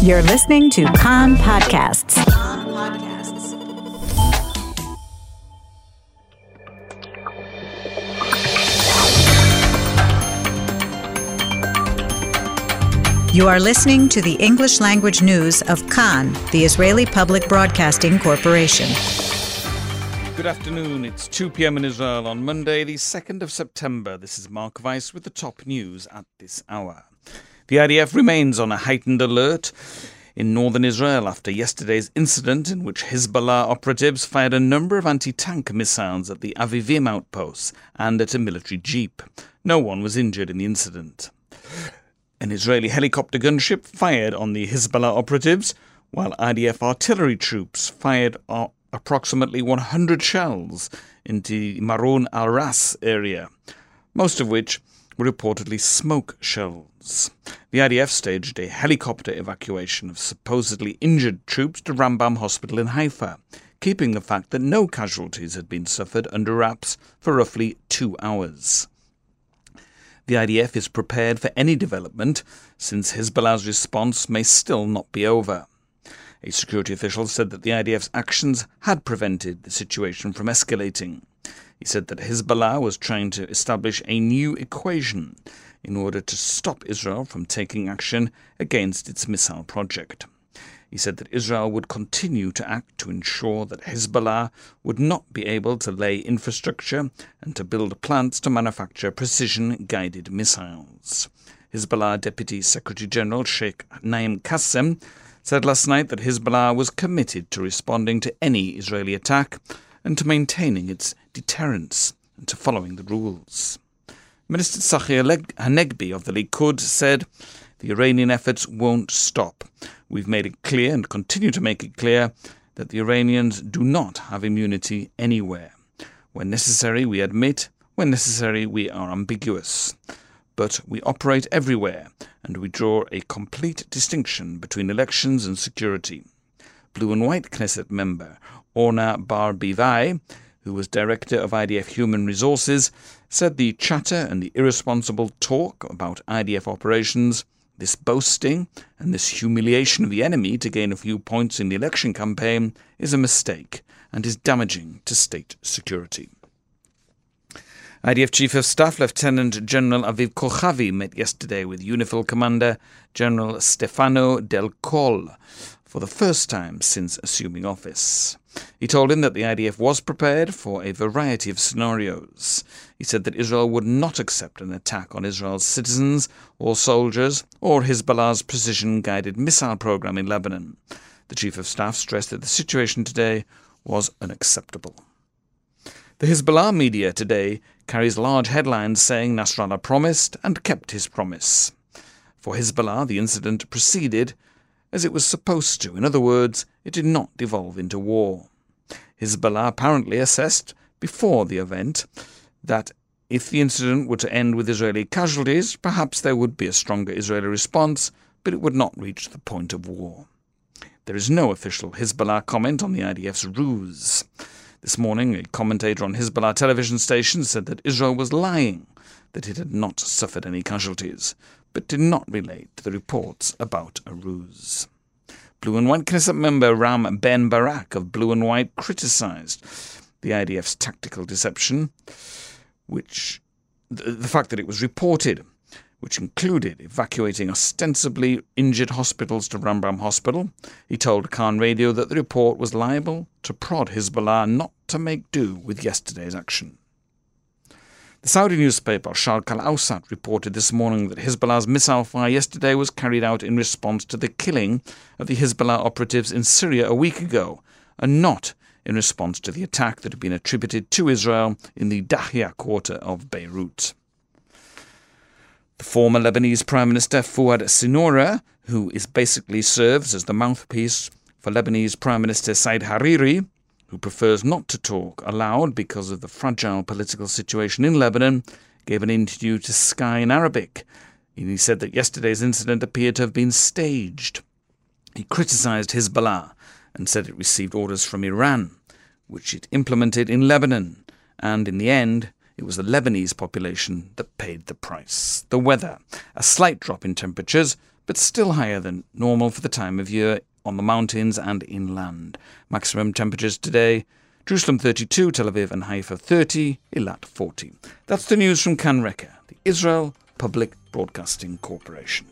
You're listening to Kan Podcasts. You are listening to the English language news of Kan, the Israeli Public Broadcasting Corporation. Good afternoon. It's 2 p.m. in Israel on Monday, the 2nd of September. This is Mark Weiss with the top news at this hour. The IDF remains on a heightened alert in northern Israel after yesterday's incident in which Hezbollah operatives fired a number of anti tank missiles at the Avivim outposts and at a military jeep. No one was injured in the incident. An Israeli helicopter gunship fired on the Hezbollah operatives, while IDF artillery troops fired approximately 100 shells into the Maron al Ras area, most of which were reportedly smoke shells. The IDF staged a helicopter evacuation of supposedly injured troops to Rambam Hospital in Haifa, keeping the fact that no casualties had been suffered under wraps for roughly two hours. The IDF is prepared for any development, since Hezbollah's response may still not be over. A security official said that the IDF's actions had prevented the situation from escalating. He said that Hezbollah was trying to establish a new equation in order to stop Israel from taking action against its missile project. He said that Israel would continue to act to ensure that Hezbollah would not be able to lay infrastructure and to build plants to manufacture precision guided missiles. Hezbollah Deputy Secretary General Sheikh Naim Qassem said last night that Hezbollah was committed to responding to any Israeli attack and to maintaining its deterrence and to following the rules. Minister Tzachi Hanegbi of the Likud said the Iranian efforts won't stop. We've made it clear and continue to make it clear that the Iranians do not have immunity anywhere. When necessary, we admit, when necessary, we are ambiguous. But we operate everywhere, and we draw a complete distinction between elections and security. Blue and White Knesset member Orna Barbivai, who was director of IDF Human Resources, said the chatter and the irresponsible talk about IDF operations this boasting and this humiliation of the enemy to gain a few points in the election campaign is a mistake and is damaging to state security. IDF Chief of Staff Lieutenant General Aviv Kochavi met yesterday with UNIFIL Commander General Stefano Del Col for the first time since assuming office. He told him that the IDF was prepared for a variety of scenarios. He said that Israel would not accept an attack on Israel's citizens or soldiers or Hezbollah's precision guided missile program in Lebanon. The Chief of Staff stressed that the situation today was unacceptable. The Hezbollah media today carries large headlines saying Nasrallah promised and kept his promise. For Hezbollah, the incident proceeded as it was supposed to. In other words, it did not devolve into war. Hezbollah apparently assessed before the event that if the incident were to end with Israeli casualties, perhaps there would be a stronger Israeli response, but it would not reach the point of war. There is no official Hezbollah comment on the IDF's ruse. This morning, a commentator on Hezbollah television station said that Israel was lying, that it had not suffered any casualties, but did not relate to the reports about a ruse. Blue and White Knesset member Ram Ben Barak of Blue and White criticized the IDF's tactical deception, which the, the fact that it was reported, which included evacuating ostensibly injured hospitals to Rambam Hospital. He told Kan Radio that the report was liable to prod Hezbollah not to make do with yesterday's action. The Saudi newspaper Sharq al Awsat reported this morning that Hezbollah's missile fire yesterday was carried out in response to the killing of the Hezbollah operatives in Syria a week ago, and not in response to the attack that had been attributed to Israel in the Dahia quarter of Beirut. The former Lebanese Prime Minister Fouad Siniora, who is basically serves as the mouthpiece for Lebanese Prime Minister Saad Hariri, who prefers not to talk aloud because of the fragile political situation in Lebanon, gave an interview to Sky in Arabic. And he said that yesterday's incident appeared to have been staged. He criticized Hezbollah and said it received orders from Iran, which it implemented in Lebanon, and in the end, it was the Lebanese population that paid the price. The weather, a slight drop in temperatures, but still higher than normal for the time of year on the mountains and inland. Maximum temperatures today Jerusalem 32, Tel Aviv and Haifa 30, Eilat 40. That's the news from Kan Reka, the Israel Public Broadcasting Corporation.